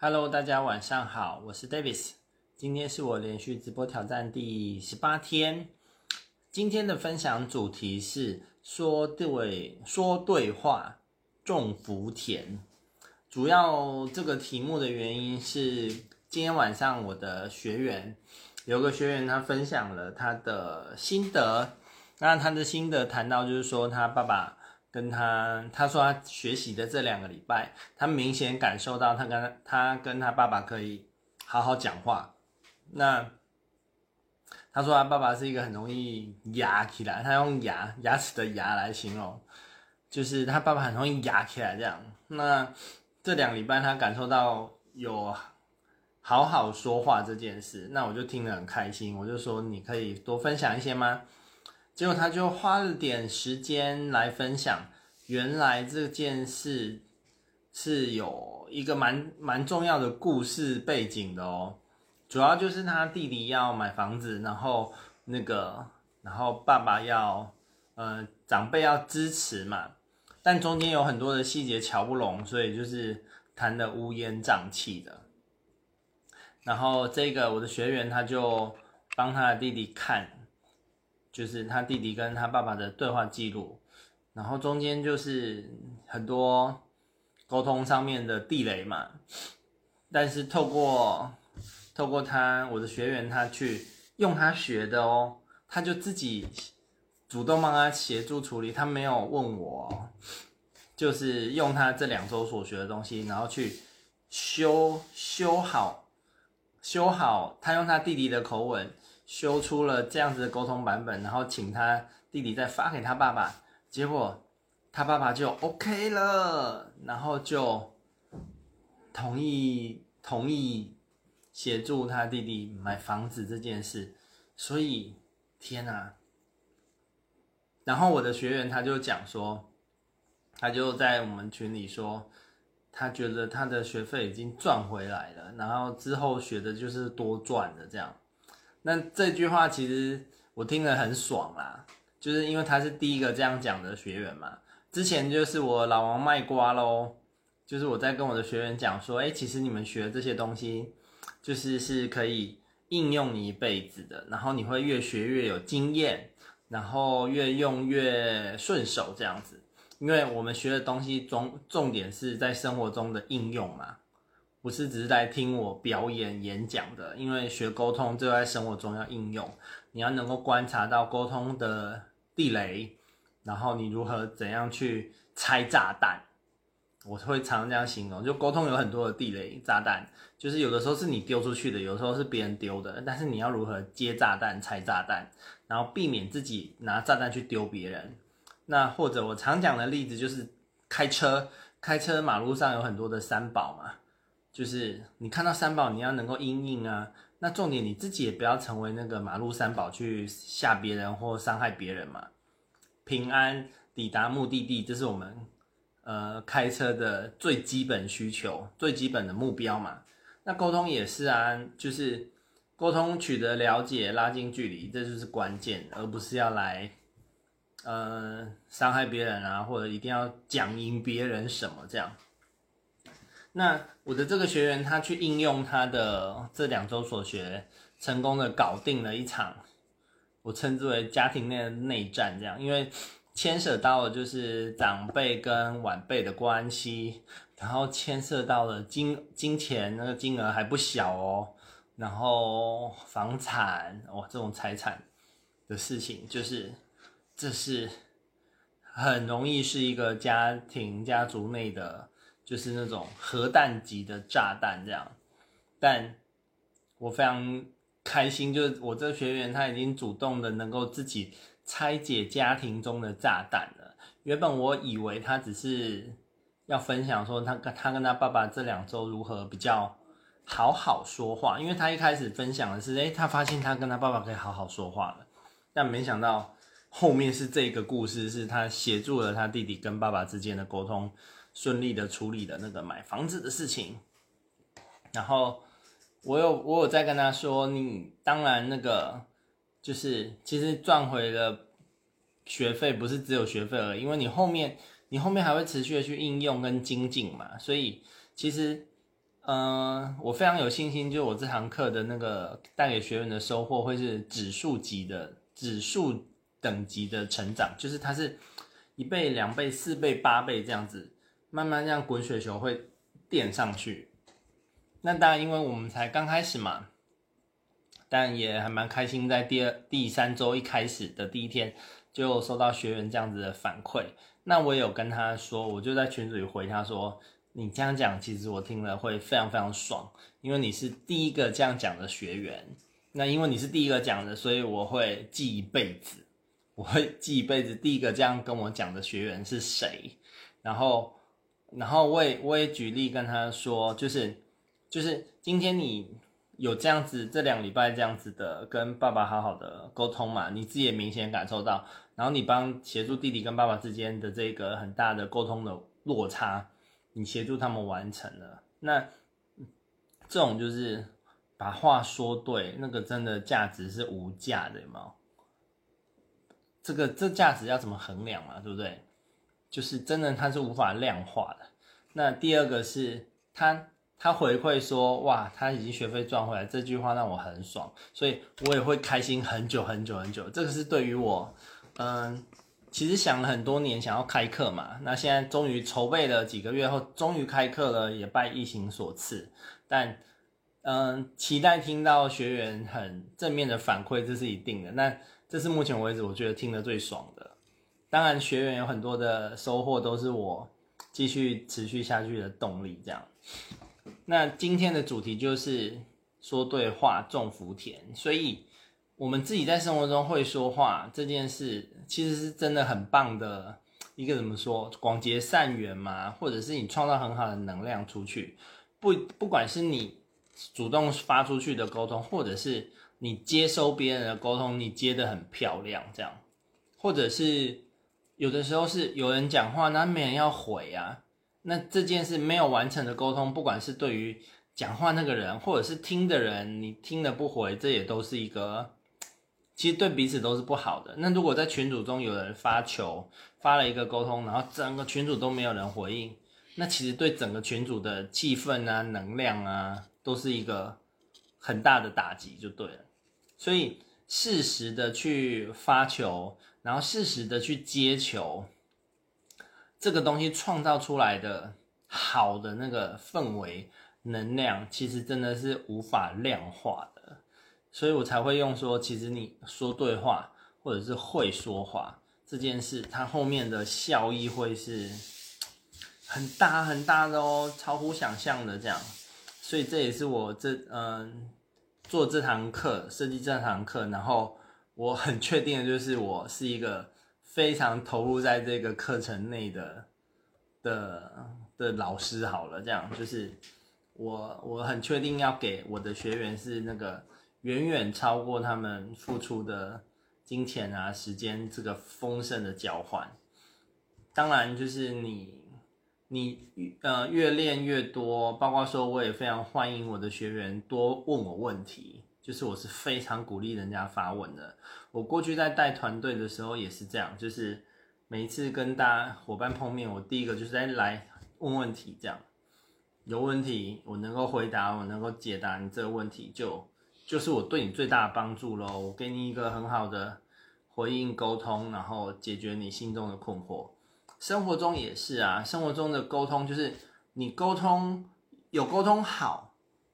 Hello，大家晚上好，我是 Davis。今天是我连续直播挑战第十八天。今天的分享主题是说对说对话，种福田。主要这个题目的原因是，今天晚上我的学员有个学员他分享了他的心得。那他的心得谈到就是说，他爸爸跟他，他说他学习的这两个礼拜，他明显感受到他跟他，他跟他爸爸可以好好讲话。那他说他爸爸是一个很容易牙起来，他用牙牙齿的牙来形容，就是他爸爸很容易牙起来这样。那这两礼拜他感受到有好好说话这件事，那我就听得很开心，我就说你可以多分享一些吗？结果他就花了点时间来分享，原来这件事是有一个蛮蛮重要的故事背景的哦。主要就是他弟弟要买房子，然后那个，然后爸爸要，呃，长辈要支持嘛，但中间有很多的细节瞧不拢，所以就是谈的乌烟瘴气的。然后这个我的学员他就帮他的弟弟看。就是他弟弟跟他爸爸的对话记录，然后中间就是很多沟通上面的地雷嘛，但是透过透过他我的学员他去用他学的哦，他就自己主动帮他协助处理，他没有问我，就是用他这两周所学的东西，然后去修修好修好，他用他弟弟的口吻。修出了这样子的沟通版本，然后请他弟弟再发给他爸爸，结果他爸爸就 OK 了，然后就同意同意协助他弟弟买房子这件事。所以天哪！然后我的学员他就讲说，他就在我们群里说，他觉得他的学费已经赚回来了，然后之后学的就是多赚的这样。那这句话其实我听得很爽啦，就是因为他是第一个这样讲的学员嘛。之前就是我老王卖瓜喽，就是我在跟我的学员讲说，哎，其实你们学这些东西，就是是可以应用你一辈子的，然后你会越学越有经验，然后越用越顺手这样子。因为我们学的东西重重点是在生活中的应用嘛。不是只是来听我表演演讲的，因为学沟通就在生活中要应用，你要能够观察到沟通的地雷，然后你如何怎样去拆炸弹。我会常常这样形容，就沟通有很多的地雷炸弹，就是有的时候是你丢出去的，有的时候是别人丢的，但是你要如何接炸弹、拆炸弹，然后避免自己拿炸弹去丢别人。那或者我常讲的例子就是开车，开车马路上有很多的三宝嘛。就是你看到三宝，你要能够应应啊。那重点你自己也不要成为那个马路三宝去吓别人或伤害别人嘛。平安抵达目的地，这是我们呃开车的最基本需求、最基本的目标嘛。那沟通也是啊，就是沟通取得了解、拉近距离，这就是关键，而不是要来呃伤害别人啊，或者一定要讲赢别人什么这样。那我的这个学员，他去应用他的这两周所学，成功的搞定了一场，我称之为家庭内的内战，这样，因为牵涉到了就是长辈跟晚辈的关系，然后牵涉到了金金钱，那个金额还不小哦，然后房产哦，这种财产的事情，就是这是很容易是一个家庭家族内的。就是那种核弹级的炸弹这样，但我非常开心，就是我这个学员他已经主动的能够自己拆解家庭中的炸弹了。原本我以为他只是要分享说他跟他跟他爸爸这两周如何比较好好说话，因为他一开始分享的是，诶，他发现他跟他爸爸可以好好说话了，但没想到后面是这个故事，是他协助了他弟弟跟爸爸之间的沟通。顺利的处理的那个买房子的事情，然后我有我有在跟他说，你当然那个就是其实赚回了学费，不是只有学费而已，因为你后面你后面还会持续的去应用跟精进嘛，所以其实嗯，我非常有信心，就我这堂课的那个带给学员的收获会是指数级的、指数等级的成长，就是它是一倍、两倍、四倍、八倍这样子，慢慢这样滚雪球会垫上去。那当然，因为我们才刚开始嘛，但也还蛮开心，在第二、第三周一开始的第一天就收到学员这样子的反馈。那我也有跟他说，我就在群组里回他说。你这样讲，其实我听了会非常非常爽，因为你是第一个这样讲的学员。那因为你是第一个讲的，所以我会记一辈子，我会记一辈子第一个这样跟我讲的学员是谁。然后，然后我也我也举例跟他说，就是就是今天你有这样子这两礼拜这样子的跟爸爸好好的沟通嘛，你自己也明显感受到，然后你帮协助弟弟跟爸爸之间的这个很大的沟通的落差。你协助他们完成了，那这种就是把话说对，那个真的价值是无价的嘛？这个这价值要怎么衡量嘛？对不对？就是真的它是无法量化的。那第二个是他他回馈说，哇，他已经学费赚回来，这句话让我很爽，所以我也会开心很久很久很久。这个是对于我，嗯。其实想了很多年，想要开课嘛，那现在终于筹备了几个月后，终于开课了，也拜疫情所赐。但，嗯，期待听到学员很正面的反馈，这是一定的。那这是目前为止我觉得听得最爽的。当然，学员有很多的收获，都是我继续持续下去的动力。这样，那今天的主题就是说对话种福田，所以。我们自己在生活中会说话这件事，其实是真的很棒的一个怎么说，广结善缘嘛，或者是你创造很好的能量出去。不，不管是你主动发出去的沟通，或者是你接收别人的沟通，你接得很漂亮，这样，或者是有的时候是有人讲话，那没人要回啊，那这件事没有完成的沟通，不管是对于讲话那个人，或者是听的人，你听了不回，这也都是一个。其实对彼此都是不好的。那如果在群组中有人发球，发了一个沟通，然后整个群组都没有人回应，那其实对整个群组的气氛啊、能量啊，都是一个很大的打击，就对了。所以适时的去发球，然后适时的去接球，这个东西创造出来的好的那个氛围能量，其实真的是无法量化的。所以我才会用说，其实你说对话，或者是会说话这件事，它后面的效益会是很大很大的哦，超乎想象的这样。所以这也是我这嗯做这堂课设计这堂课，然后我很确定的就是我是一个非常投入在这个课程内的的的老师。好了，这样就是我我很确定要给我的学员是那个。远远超过他们付出的金钱啊、时间这个丰盛的交换。当然，就是你你呃越练越多，包括说我也非常欢迎我的学员多问我问题，就是我是非常鼓励人家发问的。我过去在带团队的时候也是这样，就是每一次跟大家伙伴碰面，我第一个就是在来问问题，这样有问题我能够回答，我能够解答你这个问题就。就是我对你最大的帮助喽，我给你一个很好的回应沟通，然后解决你心中的困惑。生活中也是啊，生活中的沟通就是你沟通有沟通好，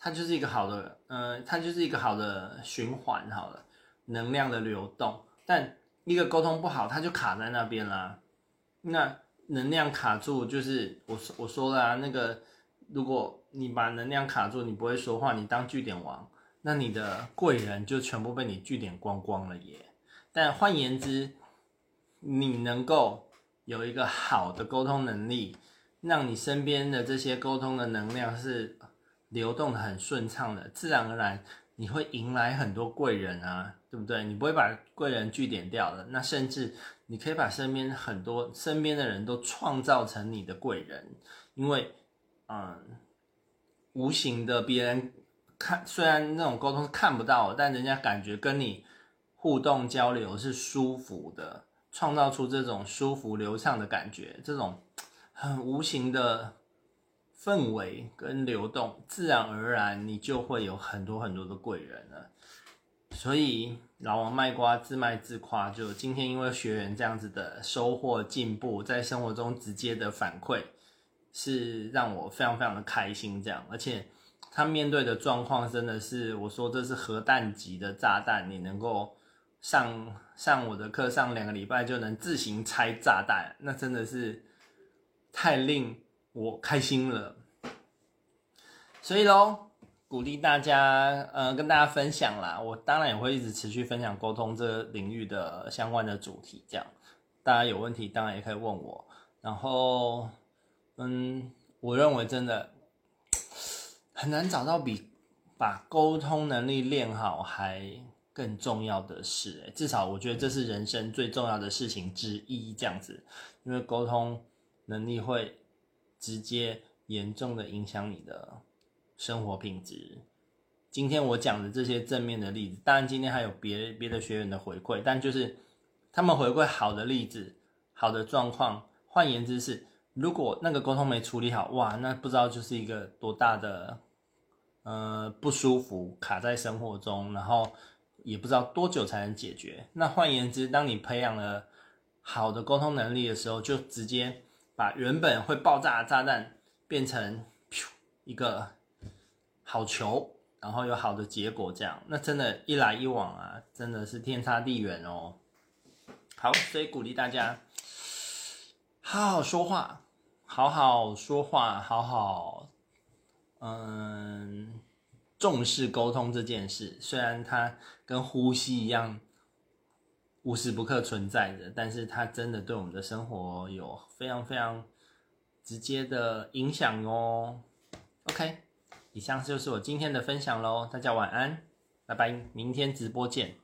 它就是一个好的，呃，它就是一个好的循环，好了，能量的流动。但一个沟通不好，它就卡在那边啦。那能量卡住，就是我我说了啊，那个如果你把能量卡住，你不会说话，你当据点王。那你的贵人就全部被你据点光光了耶。但换言之，你能够有一个好的沟通能力，让你身边的这些沟通的能量是流动的很顺畅的，自然而然你会迎来很多贵人啊，对不对？你不会把贵人句点掉了，那甚至你可以把身边很多身边的人都创造成你的贵人，因为嗯，无形的别人。看，虽然那种沟通是看不到，但人家感觉跟你互动交流是舒服的，创造出这种舒服流畅的感觉，这种很无形的氛围跟流动，自然而然你就会有很多很多的贵人了。所以老王卖瓜，自卖自夸，就今天因为学员这样子的收获进步，在生活中直接的反馈，是让我非常非常的开心。这样，而且他面对的状况真的是，我说这是核弹级的炸弹，你能够上上我的课上两个礼拜就能自行拆炸弹，那真的是太令我开心了。所以喽。鼓励大家，呃，跟大家分享啦。我当然也会一直持续分享沟通这个领域的相关的主题，这样大家有问题当然也可以问我。然后，嗯，我认为真的很难找到比把沟通能力练好还更重要的事，欸，至少我觉得这是人生最重要的事情之一，这样子，因为沟通能力会直接严重的影响你的。生活品质。今天我讲的这些正面的例子，当然今天还有别别的学员的回馈，但就是他们回馈好的例子、好的状况。换言之是，如果那个沟通没处理好，哇，那不知道就是一个多大的呃不舒服卡在生活中，然后也不知道多久才能解决。那换言之，当你培养了好的沟通能力的时候，就直接把原本会爆炸的炸弹变成一个。好球，然后有好的结果，这样那真的，一来一往啊，真的是天差地远哦。好，所以鼓励大家好好说话，好好说话，好好嗯重视沟通这件事。虽然它跟呼吸一样无时不刻存在的，但是它真的对我们的生活有非常非常直接的影响哦。OK。以上就是我今天的分享喽，大家晚安，拜拜，明天直播见。